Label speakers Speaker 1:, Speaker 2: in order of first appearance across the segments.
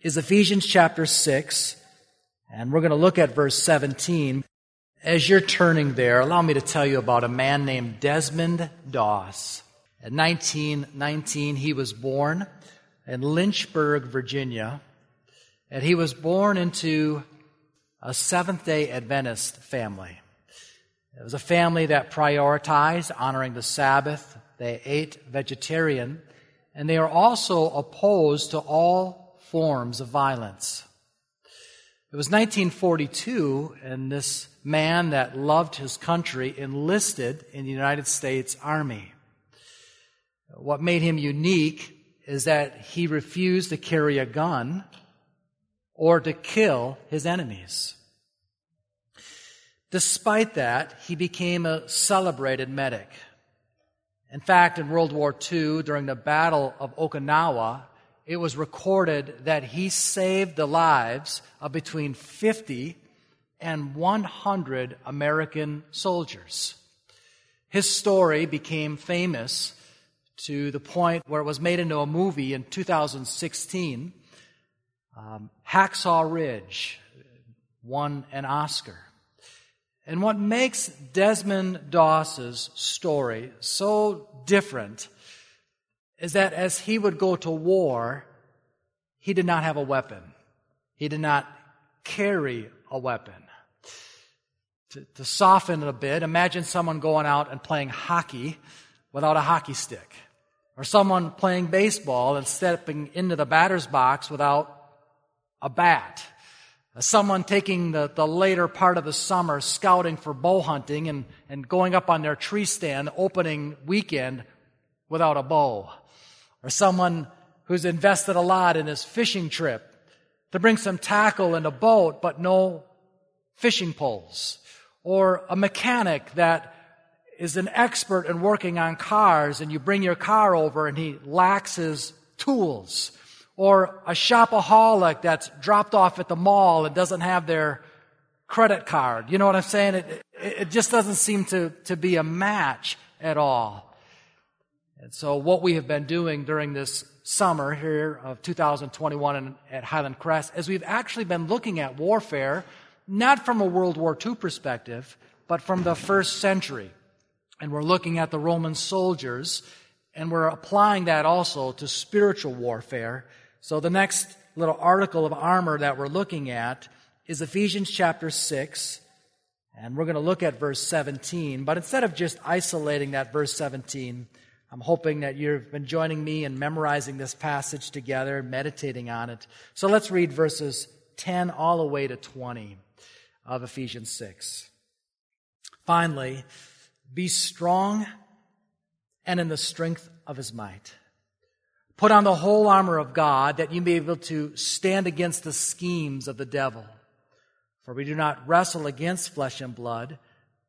Speaker 1: is Ephesians chapter 6, and we're going to look at verse 17. As you're turning there, allow me to tell you about a man named Desmond Doss. In 1919, he was born in Lynchburg, Virginia, and he was born into a Seventh day Adventist family. It was a family that prioritized honoring the Sabbath. They ate vegetarian, and they are also opposed to all forms of violence. It was 1942, and this man that loved his country enlisted in the United States Army. What made him unique is that he refused to carry a gun or to kill his enemies. Despite that, he became a celebrated medic. In fact, in World War II, during the Battle of Okinawa, it was recorded that he saved the lives of between 50 and 100 American soldiers. His story became famous to the point where it was made into a movie in 2016. Um, Hacksaw Ridge won an Oscar. And what makes Desmond Doss's story so different is that as he would go to war, he did not have a weapon. He did not carry a weapon. To, to, soften it a bit, imagine someone going out and playing hockey without a hockey stick. Or someone playing baseball and stepping into the batter's box without a bat. Someone taking the, the later part of the summer scouting for bow hunting and, and going up on their tree stand opening weekend without a bow or someone who's invested a lot in his fishing trip to bring some tackle and a boat, but no fishing poles, or a mechanic that is an expert in working on cars and you bring your car over and he lacks his tools, or a shopaholic that's dropped off at the mall and doesn't have their credit card. You know what I'm saying? It, it just doesn't seem to, to be a match at all. And so what we have been doing during this summer here of 2021 at Highland Crest is we've actually been looking at warfare not from a World War II perspective, but from the first century. And we're looking at the Roman soldiers and we're applying that also to spiritual warfare. So the next little article of armor that we're looking at is Ephesians chapter 6. And we're going to look at verse 17. But instead of just isolating that verse 17, I'm hoping that you've been joining me in memorizing this passage together, meditating on it. So let's read verses 10 all the way to 20 of Ephesians 6. Finally, be strong and in the strength of his might. Put on the whole armor of God that you may be able to stand against the schemes of the devil. For we do not wrestle against flesh and blood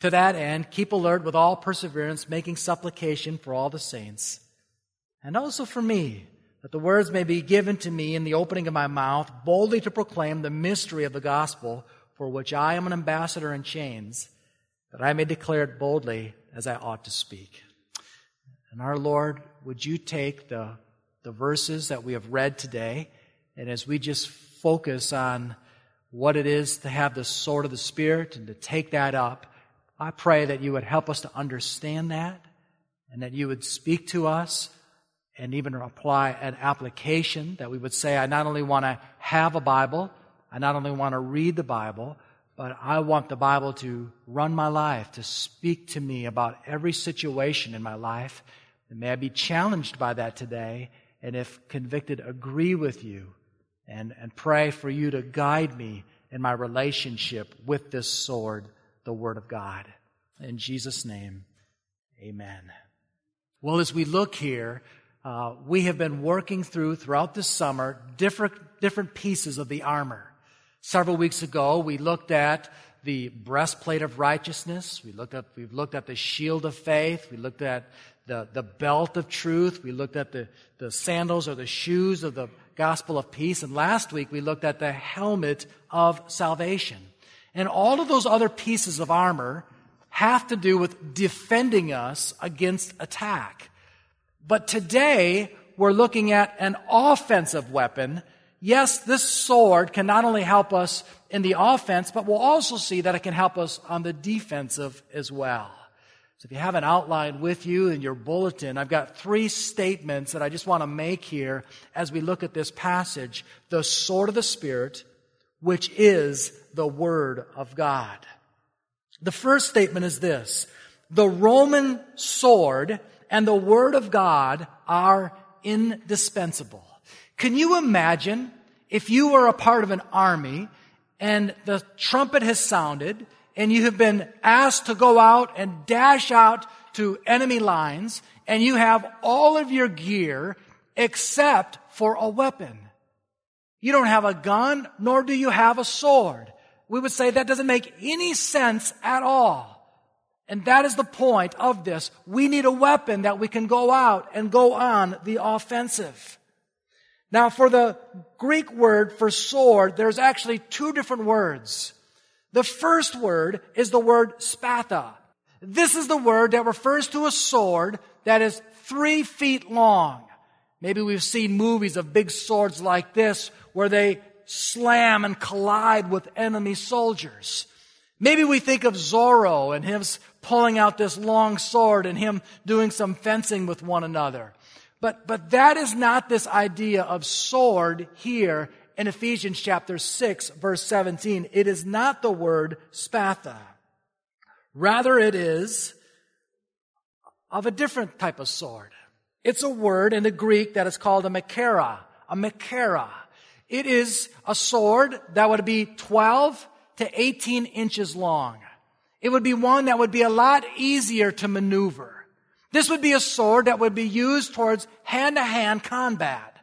Speaker 1: to that end, keep alert with all perseverance, making supplication for all the saints, and also for me, that the words may be given to me in the opening of my mouth, boldly to proclaim the mystery of the gospel, for which I am an ambassador in chains, that I may declare it boldly as I ought to speak. And our Lord, would you take the, the verses that we have read today, and as we just focus on what it is to have the sword of the Spirit and to take that up, I pray that you would help us to understand that and that you would speak to us and even apply an application that we would say, I not only want to have a Bible, I not only want to read the Bible, but I want the Bible to run my life, to speak to me about every situation in my life. And may I be challenged by that today, and if convicted, agree with you and, and pray for you to guide me in my relationship with this sword, the Word of God. In Jesus' name, amen. Well, as we look here, uh, we have been working through throughout the summer different, different pieces of the armor. Several weeks ago, we looked at the breastplate of righteousness. We looked at, we've looked at the shield of faith. We looked at the, the belt of truth. We looked at the, the sandals or the shoes of the gospel of peace. And last week we looked at the helmet of salvation. And all of those other pieces of armor have to do with defending us against attack. But today we're looking at an offensive weapon. Yes, this sword can not only help us in the offense, but we'll also see that it can help us on the defensive as well. So if you have an outline with you in your bulletin, I've got three statements that I just want to make here as we look at this passage. The sword of the Spirit, which is the Word of God. The first statement is this. The Roman sword and the Word of God are indispensable. Can you imagine if you were a part of an army and the trumpet has sounded and you have been asked to go out and dash out to enemy lines, and you have all of your gear except for a weapon. You don't have a gun, nor do you have a sword. We would say that doesn't make any sense at all. And that is the point of this. We need a weapon that we can go out and go on the offensive. Now, for the Greek word for sword, there's actually two different words. The first word is the word spatha. This is the word that refers to a sword that is three feet long. Maybe we've seen movies of big swords like this where they slam and collide with enemy soldiers. Maybe we think of Zorro and him pulling out this long sword and him doing some fencing with one another. But, but that is not this idea of sword here in Ephesians chapter 6 verse 17. It is not the word spatha. Rather it is of a different type of sword. It's a word in the Greek that is called a machaira, a machaira. It is a sword that would be 12 to 18 inches long. It would be one that would be a lot easier to maneuver. This would be a sword that would be used towards hand to hand combat.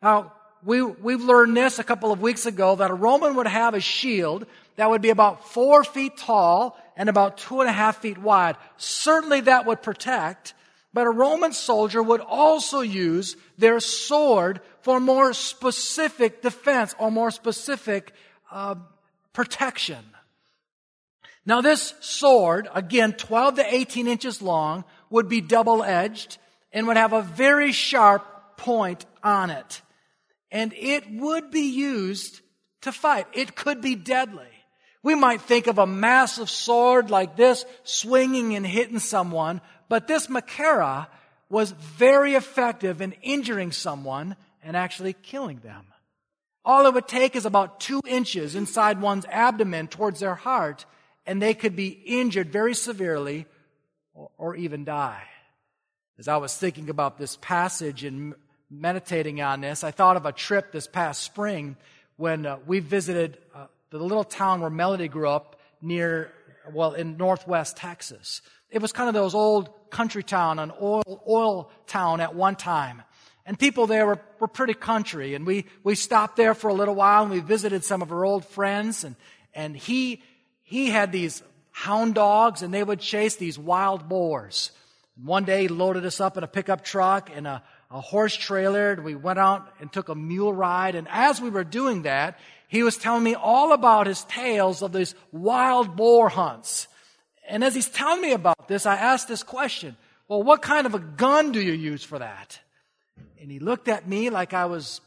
Speaker 1: Now, we, we've learned this a couple of weeks ago that a Roman would have a shield that would be about four feet tall and about two and a half feet wide. Certainly that would protect, but a Roman soldier would also use their sword for more specific defense or more specific uh, protection. Now this sword, again, 12 to 18 inches long, would be double edged and would have a very sharp point on it and it would be used to fight. It could be deadly. We might think of a massive sword like this swinging and hitting someone, but this machaira was very effective in injuring someone and actually killing them. All it would take is about two inches inside one's abdomen towards their heart, and they could be injured very severely or, or even die. As I was thinking about this passage and meditating on this, I thought of a trip this past spring when uh, we visited uh, the little town where Melody grew up near, well, in northwest Texas. It was kind of those old country town, an oil, oil town at one time. And people there were, were pretty country. And we, we stopped there for a little while and we visited some of our old friends. And, and he, he had these hound dogs and they would chase these wild boars. And one day he loaded us up in a pickup truck and a, a horse trailer. And we went out and took a mule ride. And as we were doing that, he was telling me all about his tales of these wild boar hunts. And as he's telling me about this, I asked this question. Well, what kind of a gun do you use for that? And he looked at me like I was,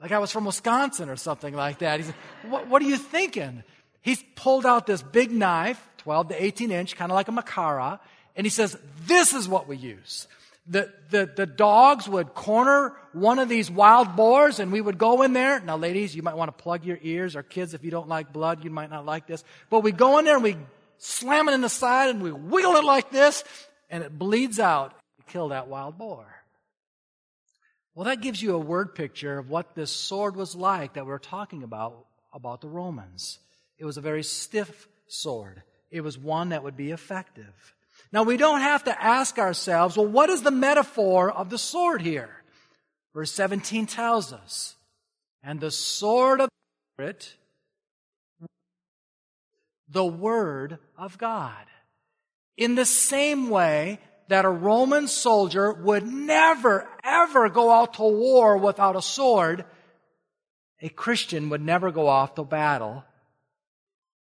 Speaker 1: like I was from Wisconsin or something like that. He said, what, what are you thinking? He pulled out this big knife, 12 to 18 inch, kind of like a machaira, and he says, this is what we use. The, the, the dogs would corner one of these wild boars and we would go in there. Now, ladies, you might want to plug your ears, or kids, if you don't like blood, you might not like this. But we go in there and we slam it in the side and we wiggle it like this and it bleeds out. We kill that wild boar. Well, that gives you a word picture of what this sword was like that we we're talking about, about the Romans. It was a very stiff sword. It was one that would be effective. Now we don't have to ask ourselves, well, what is the metaphor of the sword here? Verse 17 tells us, and the sword of the Spirit, the Word of God. In the same way that a Roman soldier would never, ever go out to war without a sword, a Christian would never go off to battle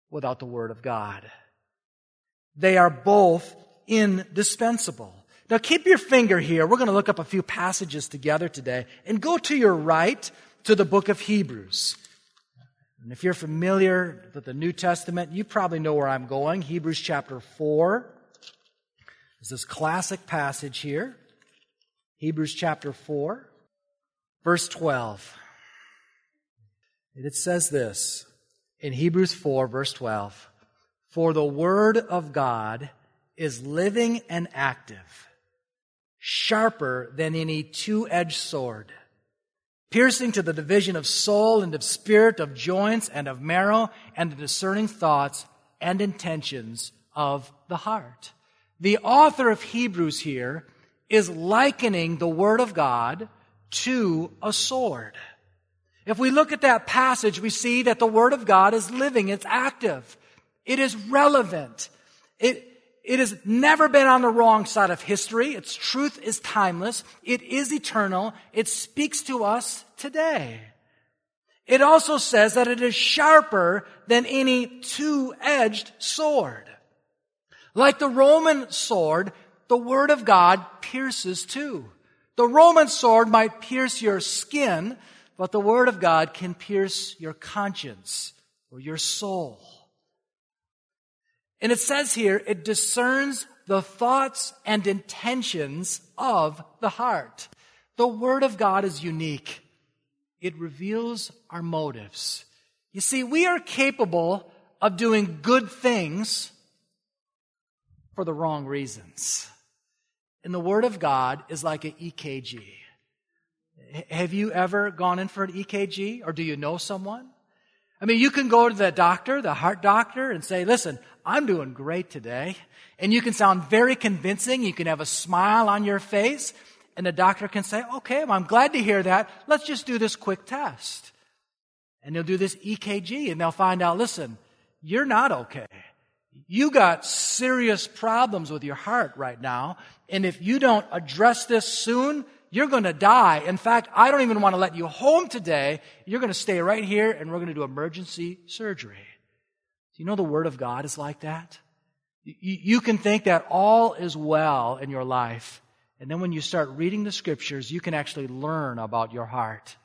Speaker 1: without the Word of God. They are both indispensable. Now keep your finger here. We're going to look up a few passages together today and go to your right to the book of Hebrews. And if you're familiar with the New Testament, you probably know where I'm going. Hebrews chapter 4. There's this classic passage here. Hebrews chapter 4, verse 12. And It says this in Hebrews 4, verse 12 For the word of God is living and active, sharper than any two edged sword, piercing to the division of soul and of spirit, of joints and of marrow, and the discerning thoughts and intentions of the heart. The author of Hebrews here is likening the Word of God to a sword. If we look at that passage, we see that the Word of God is living, it's active, it is relevant, it, it has never been on the wrong side of history. Its truth is timeless. It is eternal. It speaks to us today. It also says that it is sharper than any two-edged sword. Like the Roman sword, the Word of God pierces too. The Roman sword might pierce your skin, but the Word of God can pierce your conscience or your soul. And it says here, it discerns the thoughts and intentions of the heart. The Word of God is unique. It reveals our motives. You see, we are capable of doing good things for the wrong reasons. And the Word of God is like an EKG. Have you ever gone in for an EKG or do you know someone? I mean, you can go to the doctor, the heart doctor, and say, listen, I'm doing great today. And you can sound very convincing. You can have a smile on your face. And the doctor can say, okay, well, I'm glad to hear that. Let's just do this quick test. And they'll do this EKG and they'll find out, listen, you're not okay. You got serious problems with your heart right now. And if you don't address this soon, you're going to die. In fact, I don't even want to let you home today. You're going to stay right here and we're going to do emergency surgery. Do you know the Word of God is like that? You can think that all is well in your life. And then when you start reading the scriptures, you can actually learn about your heart.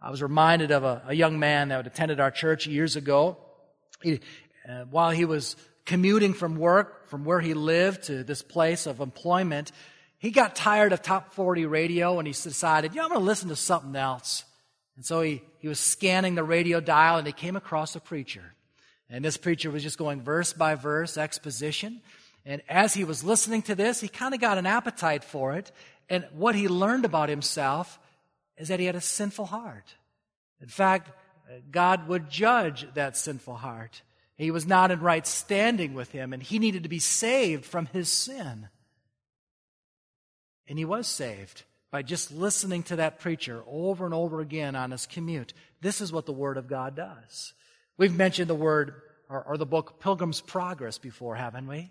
Speaker 1: I was reminded of a, a young man that attended our church years ago. He, uh, while he was commuting from work, from where he lived to this place of employment, he got tired of top 40 radio and he decided, yeah, I'm going to listen to something else. And so he, he was scanning the radio dial and he came across a preacher. And this preacher was just going verse by verse, exposition. And as he was listening to this, he kind of got an appetite for it. And what he learned about himself is that he had a sinful heart. In fact, God would judge that sinful heart. He was not in right standing with him, and he needed to be saved from his sin. And he was saved by just listening to that preacher over and over again on his commute. This is what the Word of God does. We've mentioned the word or, or, the book Pilgrim's Progress before, haven't we?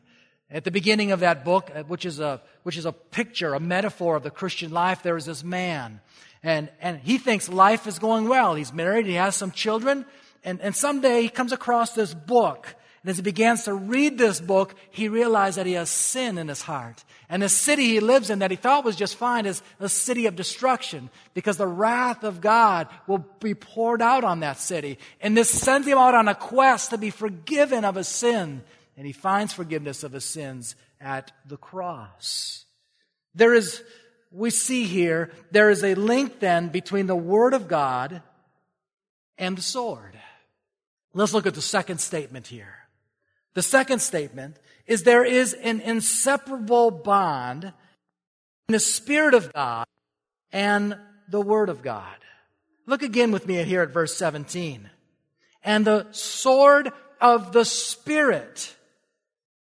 Speaker 1: At the beginning of that book, uh, which is a, which is a picture, a metaphor of the Christian life, there is this man. And, and he thinks life is going well. He's married, he has some children, and, and someday he comes across this book and as he begins to read this book, he realized that he has sin in his heart. And the city he lives in that he thought was just fine is a city of destruction because the wrath of God will be poured out on that city. And this sends him out on a quest to be forgiven of his sin. And he finds forgiveness of his sins at the cross. There is, we see here, there is a link then between the Word of God and the sword. Let's look at the second statement here. The second statement is there is an inseparable bond in the Spirit of God and the Word of God. Look again with me here at verse 17. And the sword of the Spirit,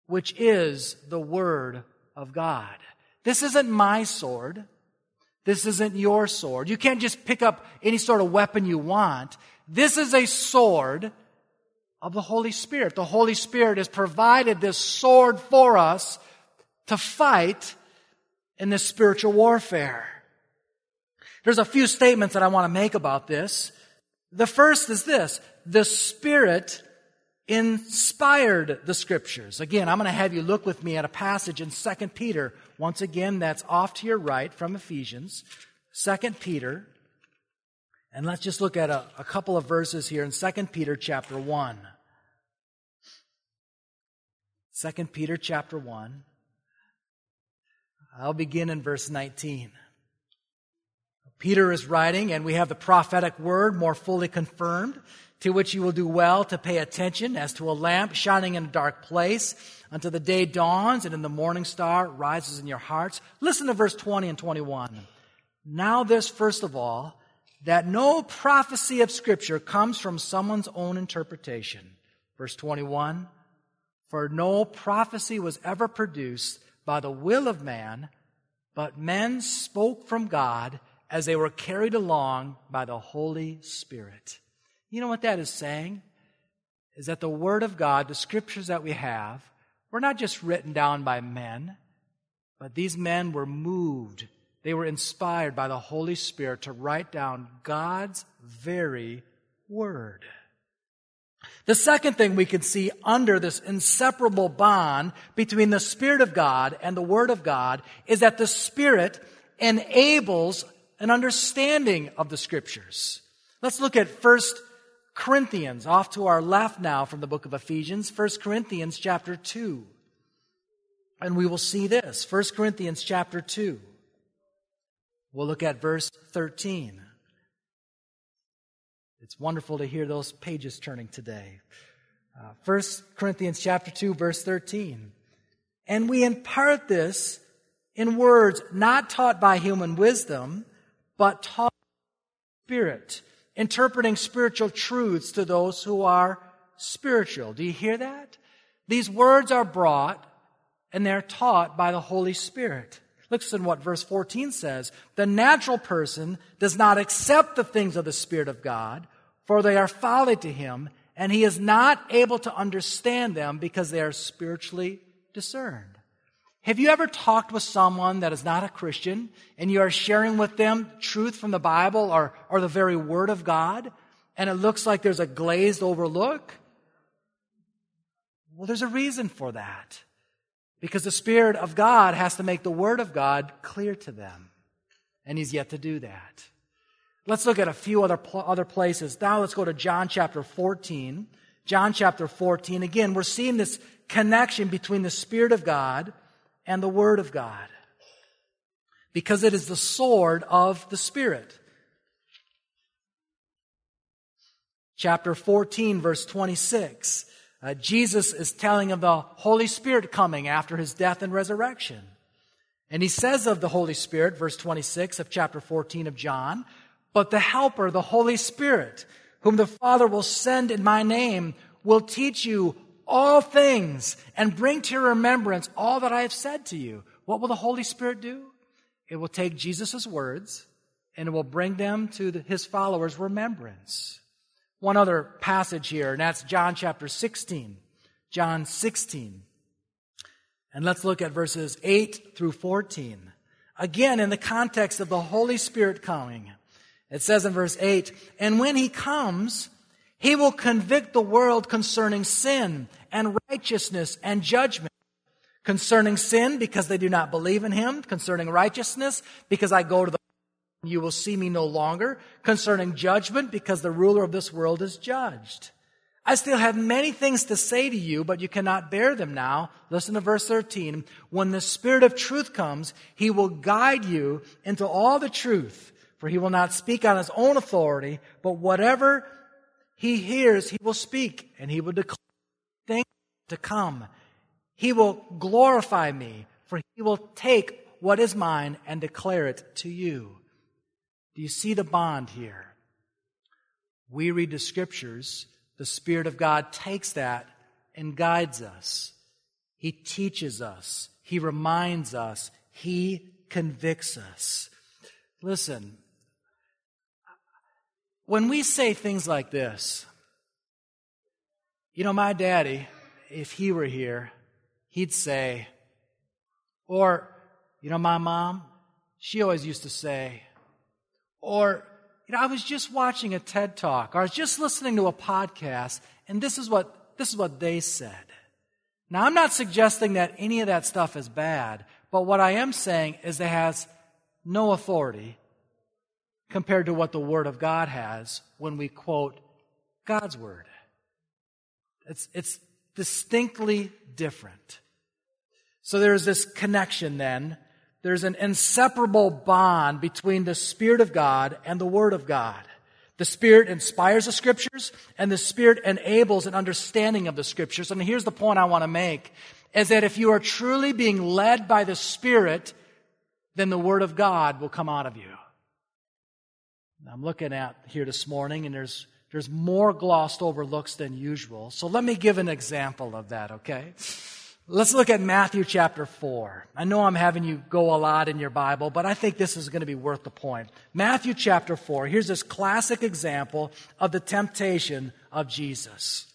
Speaker 1: which is the Word of God. This isn't my sword. This isn't your sword. You can't just pick up any sort of weapon you want. This is a sword of the Holy Spirit. The Holy Spirit has provided this sword for us to fight in this spiritual warfare. There's a few statements that I want to make about this. The first is this. The Spirit inspired the scriptures. Again, I'm going to have you look with me at a passage in 2 Peter. Once again, that's off to your right from Ephesians. 2 Peter. And let's just look at a, a couple of verses here in 2 Peter chapter 1. 2 Peter chapter 1. I'll begin in verse 19. Peter is writing, and we have the prophetic word more fully confirmed, to which you will do well to pay attention as to a lamp shining in a dark place until the day dawns and in the morning star rises in your hearts. Listen to verse 20 and 21. Now this, first of all, that no prophecy of scripture comes from someone's own interpretation. Verse 21. For no prophecy was ever produced by the will of man, but men spoke from God as they were carried along by the Holy Spirit. You know what that is saying? Is that the Word of God, the scriptures that we have, were not just written down by men, but these men were moved. They were inspired by the Holy Spirit to write down God's very Word. The second thing we can see under this inseparable bond between the Spirit of God and the Word of God is that the Spirit enables an understanding of the Scriptures. Let's look at First Corinthians, off to our left now from the book of Ephesians, First Corinthians chapter 2. And we will see this, First Corinthians chapter 2. We'll look at verse 13. It's wonderful to hear those pages turning today. Uh, 1 Corinthians chapter 2 verse 13. And we impart this in words not taught by human wisdom, but taught by spirit, interpreting spiritual truths to those who are spiritual. Do you hear that? These words are brought and they're taught by the Holy Spirit. Listen what verse 14 says. The natural person does not accept the things of the Spirit of God, for they are folly to him, and he is not able to understand them because they are spiritually discerned. Have you ever talked with someone that is not a Christian and you are sharing with them truth from the Bible or, or the very Word of God, and it looks like there's a glazed overlook? Well, there's a reason for that. Because the Spirit of God has to make the Word of God clear to them. And He's yet to do that. Let's look at a few other, other places. Now let's go to John chapter 14. John chapter 14. Again, we're seeing this connection between the Spirit of God and the Word of God. Because it is the sword of the Spirit. Chapter 14, verse 26. Uh, Jesus is telling of the Holy Spirit coming after his death and resurrection. And he says of the Holy Spirit, verse 26 of chapter 14 of John, but the Helper, the Holy Spirit, whom the Father will send in my name, will teach you all things and bring to your remembrance all that I have said to you. What will the Holy Spirit do? It will take Jesus' words and it will bring them to the, his followers' remembrance. One other passage here, and that's John chapter 16. John 16. And let's look at verses 8 through 14. Again, in the context of the Holy Spirit coming. It says in verse 8, And when he comes, he will convict the world concerning sin and righteousness and judgment. Concerning sin, because they do not believe in him. Concerning righteousness, because I go to the you will see me no longer. Concerning judgment, because the ruler of this world is judged. I still have many things to say to you, but you cannot bear them now. Listen to verse 13. When the Spirit of truth comes, He will guide you into all the truth, for He will not speak on His own authority, but whatever He hears, He will speak, and He will declare things to come. He will glorify me, for He will take what is mine and declare it to you. Do you see the bond here? We read the scriptures the Spirit of God takes that and guides us. He teaches us. He reminds us. He convicts us. Listen, when we say things like this, you know, my daddy, if he were here, he'd say, or, you know, my mom, she always used to say, or, you know, I was just watching a TED talk or I was just listening to a podcast and this is what, this is what they said. Now, I'm not suggesting that any of that stuff is bad, but what I am saying is it has no authority compared to what the Word of God has when we quote God's Word. It's, it's distinctly different. So there's this connection then there's an inseparable bond between the Spirit of God and the Word of God. The Spirit inspires the Scriptures, and the Spirit enables an understanding of the Scriptures. And here's the point I want to make, is that if you are truly being led by the Spirit, then the Word of God will come out of you. I'm looking at here this morning, and there's, there's more glossed over looks than usual. So let me give an example of that, okay? Let's look at Matthew chapter 4. I know I'm having you go a lot in your Bible, but I think this is going to be worth the point. Matthew chapter 4. Here's this classic example of the temptation of Jesus.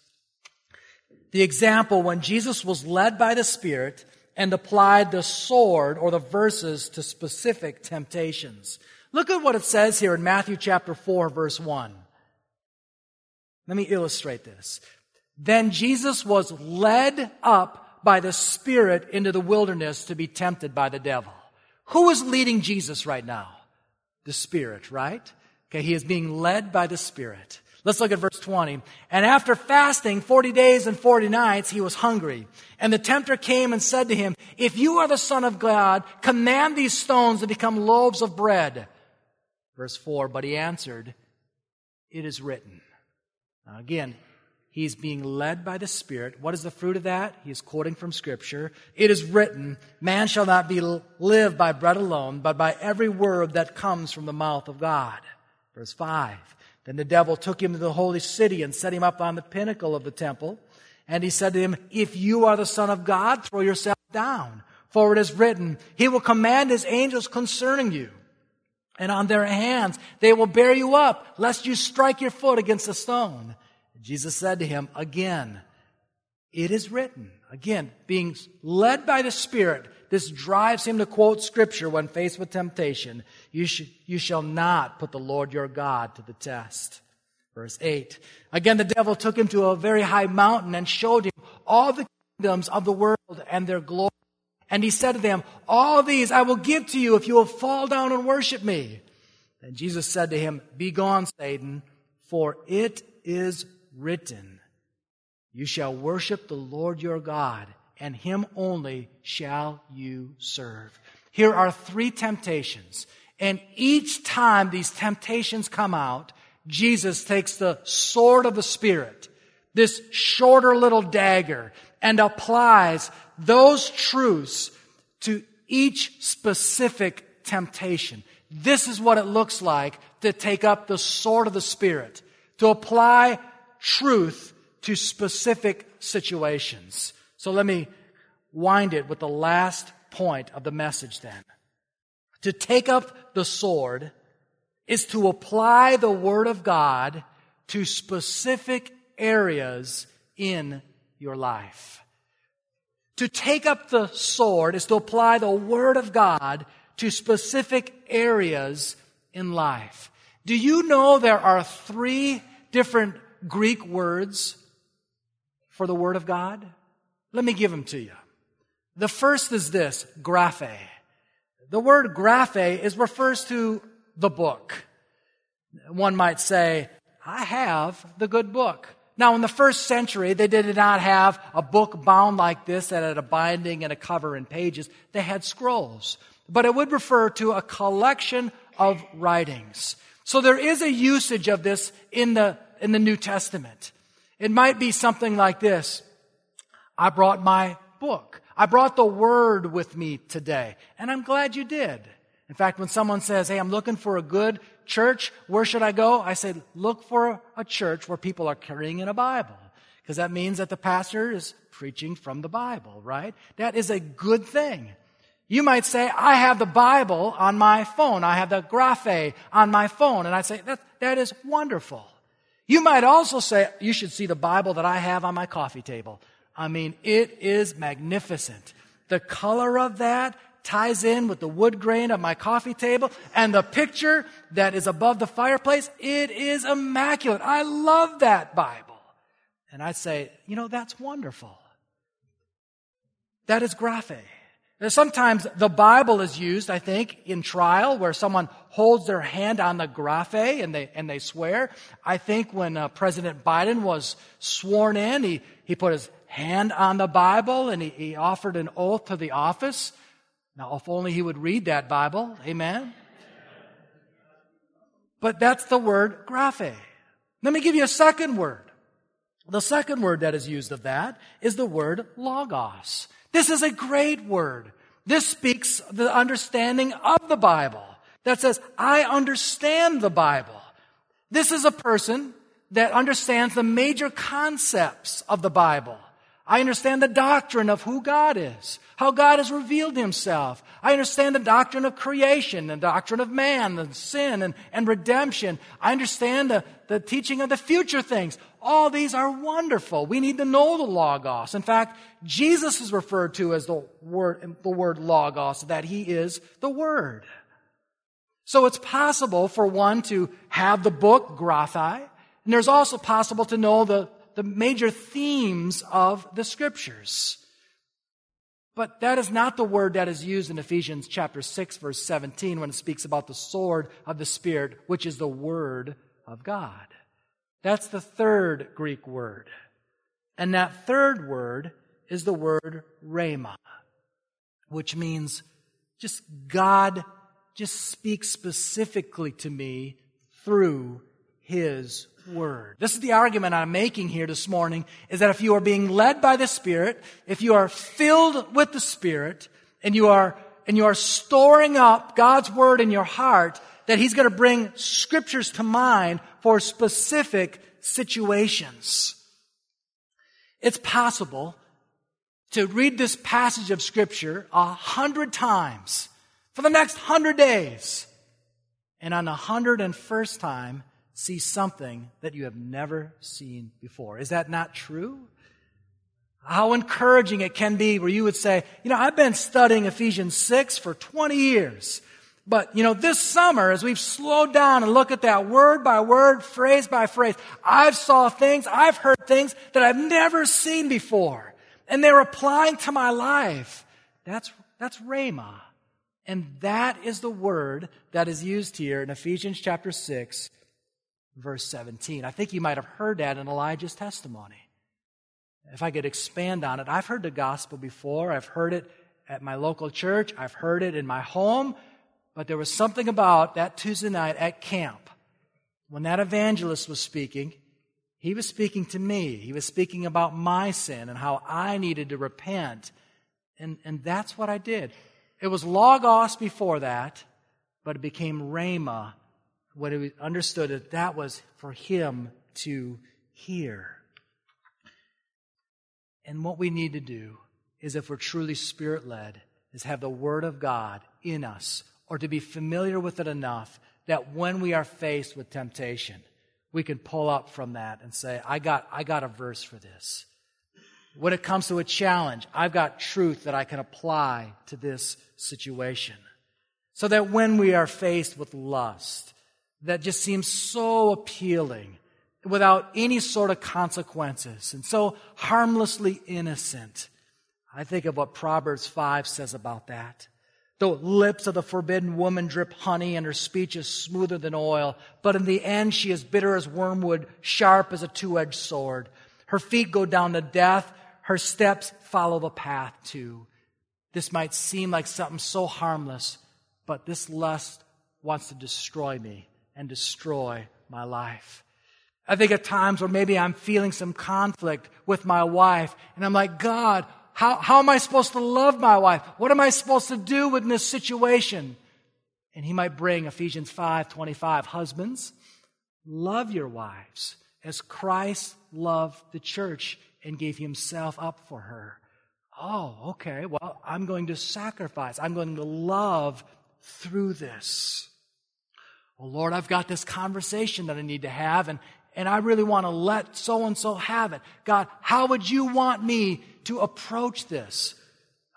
Speaker 1: The example when Jesus was led by the Spirit and applied the sword or the verses to specific temptations. Look at what it says here in Matthew chapter 4 verse 1. Let me illustrate this. Then Jesus was led up by the Spirit into the wilderness to be tempted by the devil. Who is leading Jesus right now? The Spirit, right? Okay, he is being led by the Spirit. Let's look at verse 20. And after fasting 40 days and 40 nights, he was hungry. And the tempter came and said to him, If you are the Son of God, command these stones to become loaves of bread. Verse 4, but he answered, It is written. Now again, He's being led by the Spirit. What is the fruit of that? He is quoting from Scripture. It is written, Man shall not be live by bread alone, but by every word that comes from the mouth of God. Verse 5. Then the devil took him to the holy city and set him up on the pinnacle of the temple. And he said to him, If you are the Son of God, throw yourself down. For it is written, He will command His angels concerning you. And on their hands they will bear you up, lest you strike your foot against a stone. Jesus said to him again, It is written. Again, being led by the Spirit, this drives him to quote Scripture when faced with temptation. You, sh- you shall not put the Lord your God to the test. Verse 8. Again, the devil took him to a very high mountain and showed him all the kingdoms of the world and their glory. And he said to them, All these I will give to you if you will fall down and worship me. And Jesus said to him, Begone, Satan, for it is written, You shall worship the Lord your God, and him only shall you serve. Here are three temptations. And each time these temptations come out, Jesus takes the sword of the Spirit, this shorter little dagger, and applies those truths to each specific temptation. This is what it looks like to take up the sword of the Spirit, to apply truth to specific situations. So let me wind it with the last point of the message then. To take up the sword is to apply the Word of God to specific areas in your life. To take up the sword is to apply the Word of God to specific areas in life. Do you know there are three different Greek words for the Word of God? Let me give them to you. The first is this, graphe. The word graphe is refers to the book. One might say, I have the good book. Now, in the first century, they did not have a book bound like this that had a binding and a cover and pages. They had scrolls. But it would refer to a collection of writings. So there is a usage of this in the, in the New Testament. It might be something like this. I brought my book. I brought the word with me today. And I'm glad you did. In fact, when someone says, Hey, I'm looking for a good church, where should I go? I said, look for a church where people are carrying in a Bible. Because that means that the pastor is preaching from the Bible, right? That is a good thing. You might say, I have the Bible on my phone. I have the Graphe on my phone. And I say, that, that is wonderful. You might also say, you should see the Bible that I have on my coffee table. I mean, it is magnificent. The color of that ties in with the wood grain of my coffee table and the picture that is above the fireplace. It is immaculate. I love that Bible. And I say, you know, that's wonderful. That is graphe. Sometimes the Bible is used, I think, in trial where someone holds their hand on the graphe and they, and they swear. I think when uh, President Biden was sworn in, he, he put his hand on the Bible and he, he offered an oath to the office. Now, if only he would read that Bible. Amen. But that's the word graphe. Let me give you a second word. The second word that is used of that is the word logos. This is a great word. This speaks the understanding of the Bible. That says, I understand the Bible. This is a person that understands the major concepts of the Bible. I understand the doctrine of who God is, how God has revealed himself. I understand the doctrine of creation, the doctrine of man, the sin and, and redemption. I understand the, the teaching of the future things. All these are wonderful. We need to know the Logos. In fact, Jesus is referred to as the word, the word Logos, that he is the Word. So it's possible for one to have the book, Graphe, and there's also possible to know the the major themes of the scriptures. But that is not the word that is used in Ephesians chapter 6 verse 17 when it speaks about the sword of the Spirit, which is the word of God. That's the third Greek word. And that third word is the word rhema, which means just God just speaks specifically to me through his word. This is the argument I'm making here this morning is that if you are being led by the Spirit, if you are filled with the Spirit, and you are, and you are storing up God's word in your heart, that He's going to bring scriptures to mind for specific situations. It's possible to read this passage of scripture a hundred times for the next hundred days. And on the hundred and first time, see something that you have never seen before. Is that not true? How encouraging it can be where you would say, you know, I've been studying Ephesians 6 for 20 years. But, you know, this summer, as we've slowed down and looked at that word by word, phrase by phrase, I've saw things, I've heard things that I've never seen before. And they're applying to my life. That's, that's Rhema. And that is the word that is used here in Ephesians chapter 6 verse 17. I think you might have heard that in Elijah's testimony. If I could expand on it, I've heard the gospel before. I've heard it at my local church. I've heard it in my home. But there was something about that Tuesday night at camp when that evangelist was speaking. He was speaking to me. He was speaking about my sin and how I needed to repent. And, and that's what I did. It was logos before that, but it became rhema what he understood that that was for him to hear. And what we need to do is, if we're truly spirit led, is have the Word of God in us, or to be familiar with it enough that when we are faced with temptation, we can pull up from that and say, I got, I got a verse for this. When it comes to a challenge, I've got truth that I can apply to this situation. So that when we are faced with lust, that just seems so appealing without any sort of consequences and so harmlessly innocent. I think of what Proverbs 5 says about that. The lips of the forbidden woman drip honey, and her speech is smoother than oil. But in the end, she is bitter as wormwood, sharp as a two edged sword. Her feet go down to death, her steps follow the path too. This might seem like something so harmless, but this lust wants to destroy me and destroy my life. I think at times where maybe I'm feeling some conflict with my wife, and I'm like, God, how, how am I supposed to love my wife? What am I supposed to do in this situation? And he might bring Ephesians 5 25. Husbands, love your wives as Christ loved the church and gave himself up for her. Oh, okay. Well, I'm going to sacrifice. I'm going to love through this. Well, Lord, I've got this conversation that I need to have, and, and I really want to let so and so have it. God, how would you want me to approach this?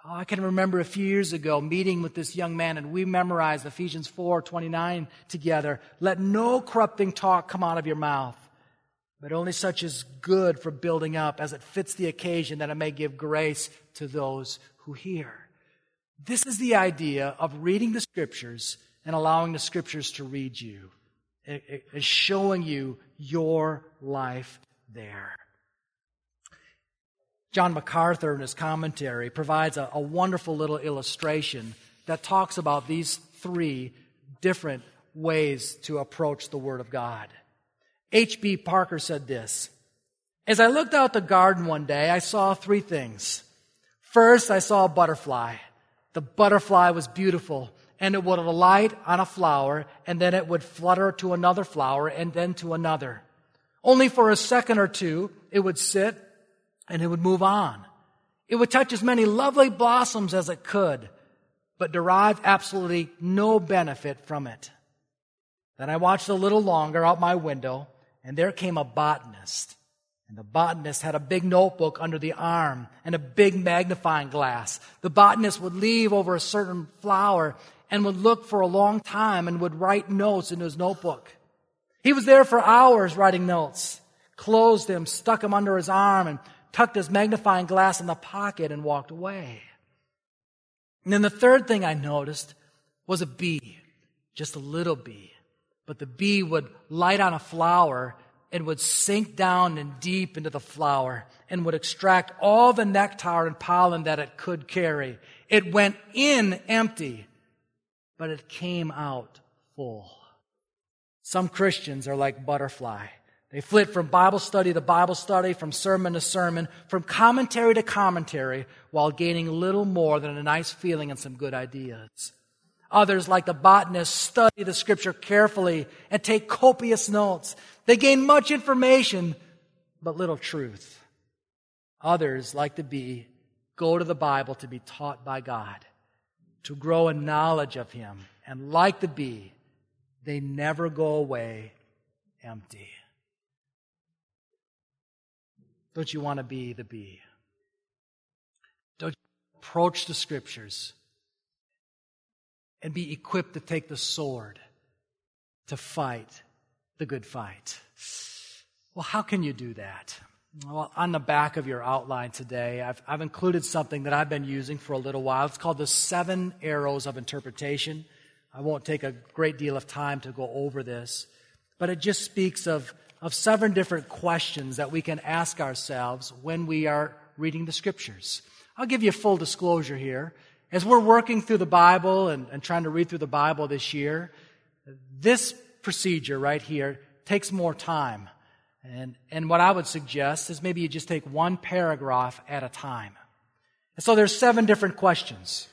Speaker 1: Oh, I can remember a few years ago meeting with this young man and we memorized Ephesians 4 29 together. Let no corrupting talk come out of your mouth, but only such as good for building up as it fits the occasion that it may give grace to those who hear. This is the idea of reading the scriptures and allowing the scriptures to read you. Is showing you your life there. John MacArthur, in his commentary, provides a, a wonderful little illustration that talks about these three different ways to approach the Word of God. H.P. Barker said this As I looked out the garden one day, I saw three things. First, I saw a butterfly. The butterfly was beautiful, and it would alight on a flower, and then it would flutter to another flower, and then to another. Only for a second or two, it would sit and it would move on. It would touch as many lovely blossoms as it could, but derive absolutely no benefit from it. Then I watched a little longer out my window, and there came a botanist. And the botanist had a big notebook under the arm and a big magnifying glass. The botanist would leave over a certain flower and would look for a long time and would write notes in his notebook. He was there for hours writing notes, closed them, stuck them under his arm, and tucked his magnifying glass in the pocket and walked away. And then the third thing I noticed was a bee, just a little bee. But the bee would light on a flower and would sink down and deep into the flower and would extract all the nectar and pollen that it could carry. It went in empty, but it came out full. Some Christians are like butterfly. They flit from Bible study to Bible study, from sermon to sermon, from commentary to commentary, while gaining little more than a nice feeling and some good ideas. Others, like the botanist, study the scripture carefully and take copious notes. They gain much information, but little truth. Others, like the bee, go to the Bible to be taught by God, to grow in knowledge of Him. And like the bee, they never go away empty. Don't you want to be the bee? Don't you approach the scriptures and be equipped to take the sword to fight the good fight? Well, how can you do that? Well, on the back of your outline today, I've, I've included something that I've been using for a little while. It's called the seven arrows of interpretation. I won't take a great deal of time to go over this, but it just speaks of of seven different questions that we can ask ourselves when we are reading the scriptures. I'll give you full disclosure here. As we're working through the Bible and, and trying to read through the Bible this year, this procedure right here takes more time. And, and what I would suggest is maybe you just take one paragraph at a time. And so there's seven different questions.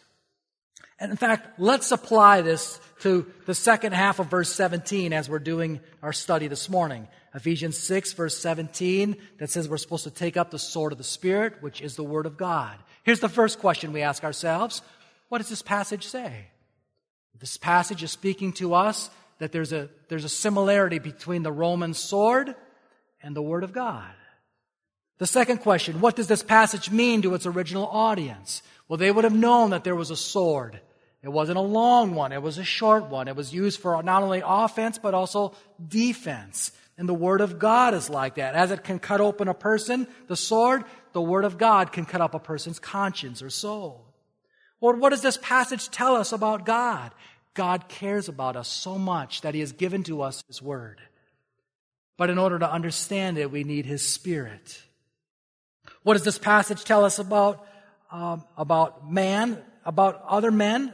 Speaker 1: And in fact, let's apply this to the second half of verse 17 as we're doing our study this morning. Ephesians 6, verse 17, that says we're supposed to take up the sword of the Spirit, which is the Word of God. Here's the first question we ask ourselves What does this passage say? This passage is speaking to us that there's a, there's a similarity between the Roman sword and the Word of God. The second question What does this passage mean to its original audience? Well, they would have known that there was a sword it wasn't a long one, it was a short one. It was used for not only offense, but also defense. And the Word of God is like that. As it can cut open a person, the sword, the Word of God can cut up a person's conscience or soul. Or what does this passage tell us about God? God cares about us so much that He has given to us His Word. But in order to understand it, we need His Spirit. What does this passage tell us about, um, about man, about other men?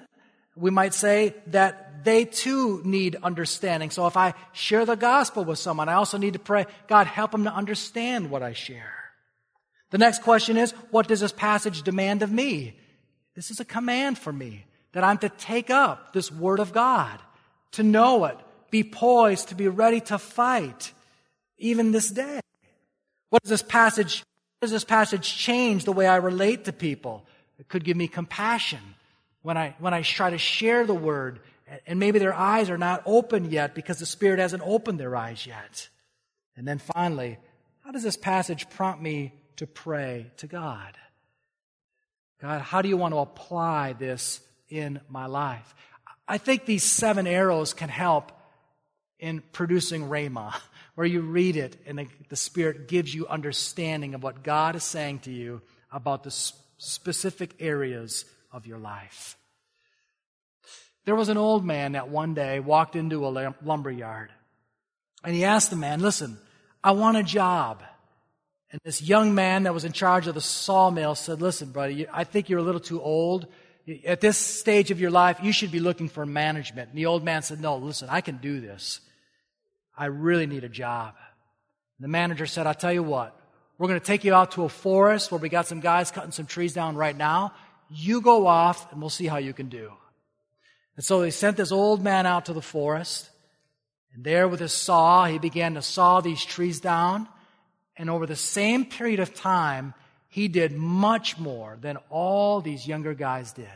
Speaker 1: We might say that they too need understanding. So if I share the gospel with someone, I also need to pray, God, help them to understand what I share. The next question is, what does this passage demand of me? This is a command for me that I'm to take up this word of God, to know it, be poised, to be ready to fight, even this day. What does this passage, does this passage change the way I relate to people? It could give me compassion when I, when I try to share the word and maybe their eyes are not open yet because the Spirit hasn't opened their eyes yet. And then finally, how does this passage prompt me to pray to God? God, how do you want to apply this in my life? I think these seven arrows can help in producing Rhema, where you read it and the, Spirit gives you understanding of what God is saying to you about the specific areas of your life. There was an old man that one day walked into a lumber yard and he asked the man, Listen, I want a job. And this young man that was in charge of the sawmill said, Listen, buddy, I think you're a little too old. At this stage of your life, you should be looking for management. And the old man said, No, listen, I can do this. I really need a job. The manager said, I'll tell you what, we're going to take you out to a forest where we got some guys cutting some trees down right now. You go off and we'll see how you can do. And so they sent this old man out to the forest. And there with his saw, he began to saw these trees down. And over the same period of time, he did much more than all these younger guys did.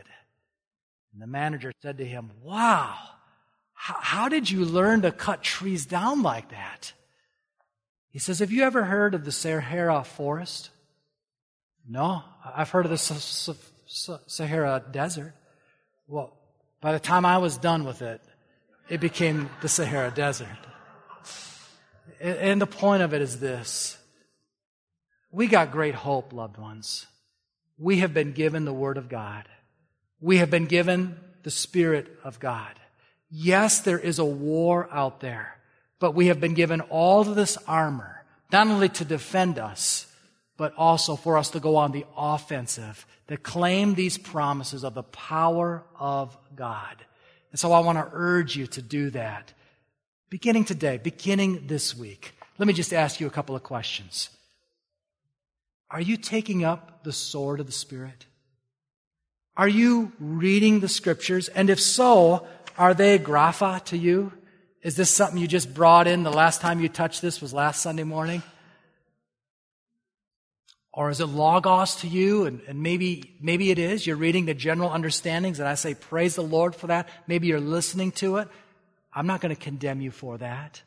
Speaker 1: And the manager said to him, Wow, how, did you learn to cut trees down like that? He says, Have you ever heard of the Sahara forest? No, I've heard of the Sahara desert. Well, by the time I was done with it, it became the Sahara desert. And the point of it is this we got great hope, loved ones. We have been given the Word of God. We have been given the Spirit of God. Yes, there is a war out there, but we have been given all of this armor, not only to defend us, but also for us to go on the offensive, to claim these promises of the power of God. And so I want to urge you to do that. Beginning today, beginning this week, let me just ask you a couple of questions. Are you taking up the sword of the Spirit? Are you reading the scriptures? And if so, are they Graphe to you? Is this something you just brought in the last time you touched this was last Sunday morning? Or is it logos to you? And, and, maybe, maybe it is. You're reading the general understandings, and I say, praise the Lord for that. Maybe you're listening to it. I'm not going to condemn you for that.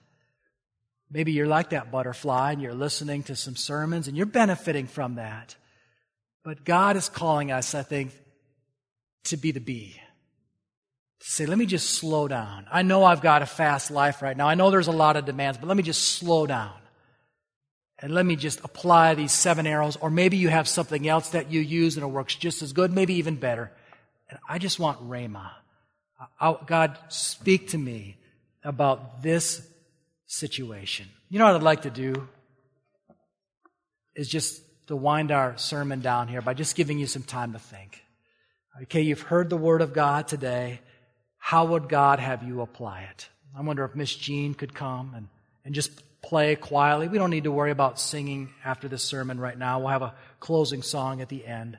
Speaker 1: Maybe you're like that butterfly and you're listening to some sermons and you're benefiting from that. But God is calling us, I think, to be the bee. Say, let me just slow down. I know I've got a fast life right now. I know there's a lot of demands, but let me just slow down. And let me just apply these seven arrows. Or maybe you have something else that you use and it works just as good, maybe even better. And I just want Rhema. God, speak to me about this situation. You know what I'd like to do? Is just to wind our sermon down here by just giving you some time to think. Okay, you've heard the word of God today. How would God have you apply it? I wonder if Miss Jean could come and, and just play quietly. We don't need to worry about singing after this sermon right now. We'll have a closing song at the end.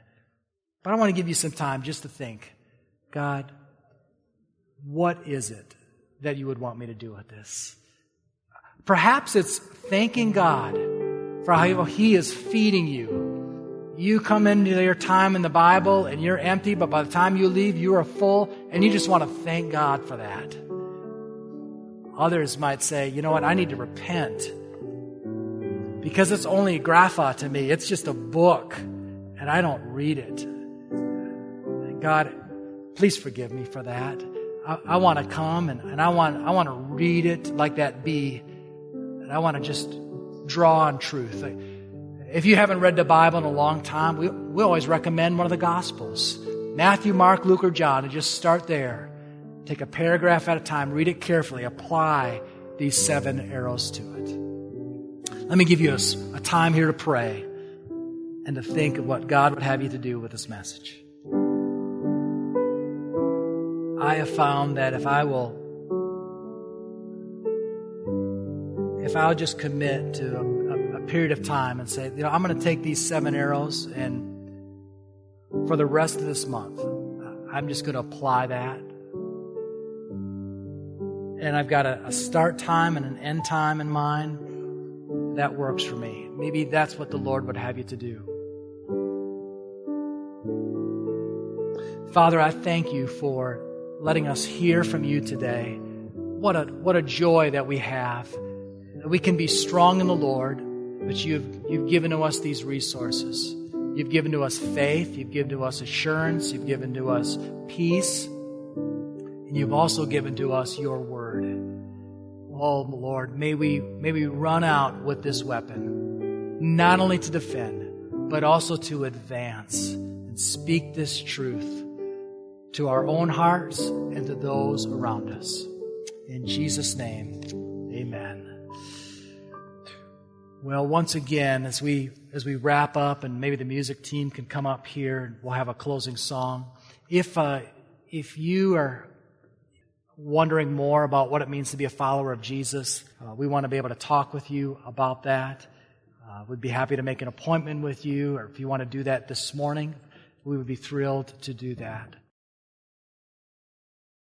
Speaker 1: But I want to give you some time just to think God, what is it that you would want me to do with this? Perhaps it's thanking God for how He is feeding you. You come into your time in the Bible and you're empty, but by the time you leave, you are full, and you just want to thank God for that. Others might say, you know what, I need to repent because it's only a Graphe to me. It's just a book, and I don't read it. God, please forgive me for that. I, I want to come and, and I want I want to read it like that bee and I want to just draw on truth. If you haven't read the Bible in a long time, we, we always recommend one of the Gospels. Matthew, Mark, Luke, or John, and just start there. Take a paragraph at a time, read it carefully, apply these seven arrows to it. Let me give you a, a time here to pray and to think of what God would have you to do with this message. I have found that if I will, if I'll just commit to period of time and say, you know, I'm going to take these seven arrows and for the rest of this month, I'm just going to apply that. And I've got a, a start time and an end time in mind. That works for me. Maybe that's what the Lord would have you to do. Father, I thank you for letting us hear from you today. What a, what a joy that we have. That we can be strong in the Lord, but you've, you've given to us these resources. You've given to us faith. You've given to us assurance. You've given to us peace. And you've also given to us your word. Oh, Lord, may we, may we run out with this weapon, not only to defend, but also to advance and speak this truth to our own hearts and to those around us. In Jesus' name, Well, once again, as we as we wrap up, and maybe the music team can come up here, and we'll have a closing song. If uh, if you are wondering more about what it means to be a follower of Jesus, uh, we want to be able to talk with you about that. Uh, we'd be happy to make an appointment with you, or if you want to do that this morning, we would be thrilled to do that.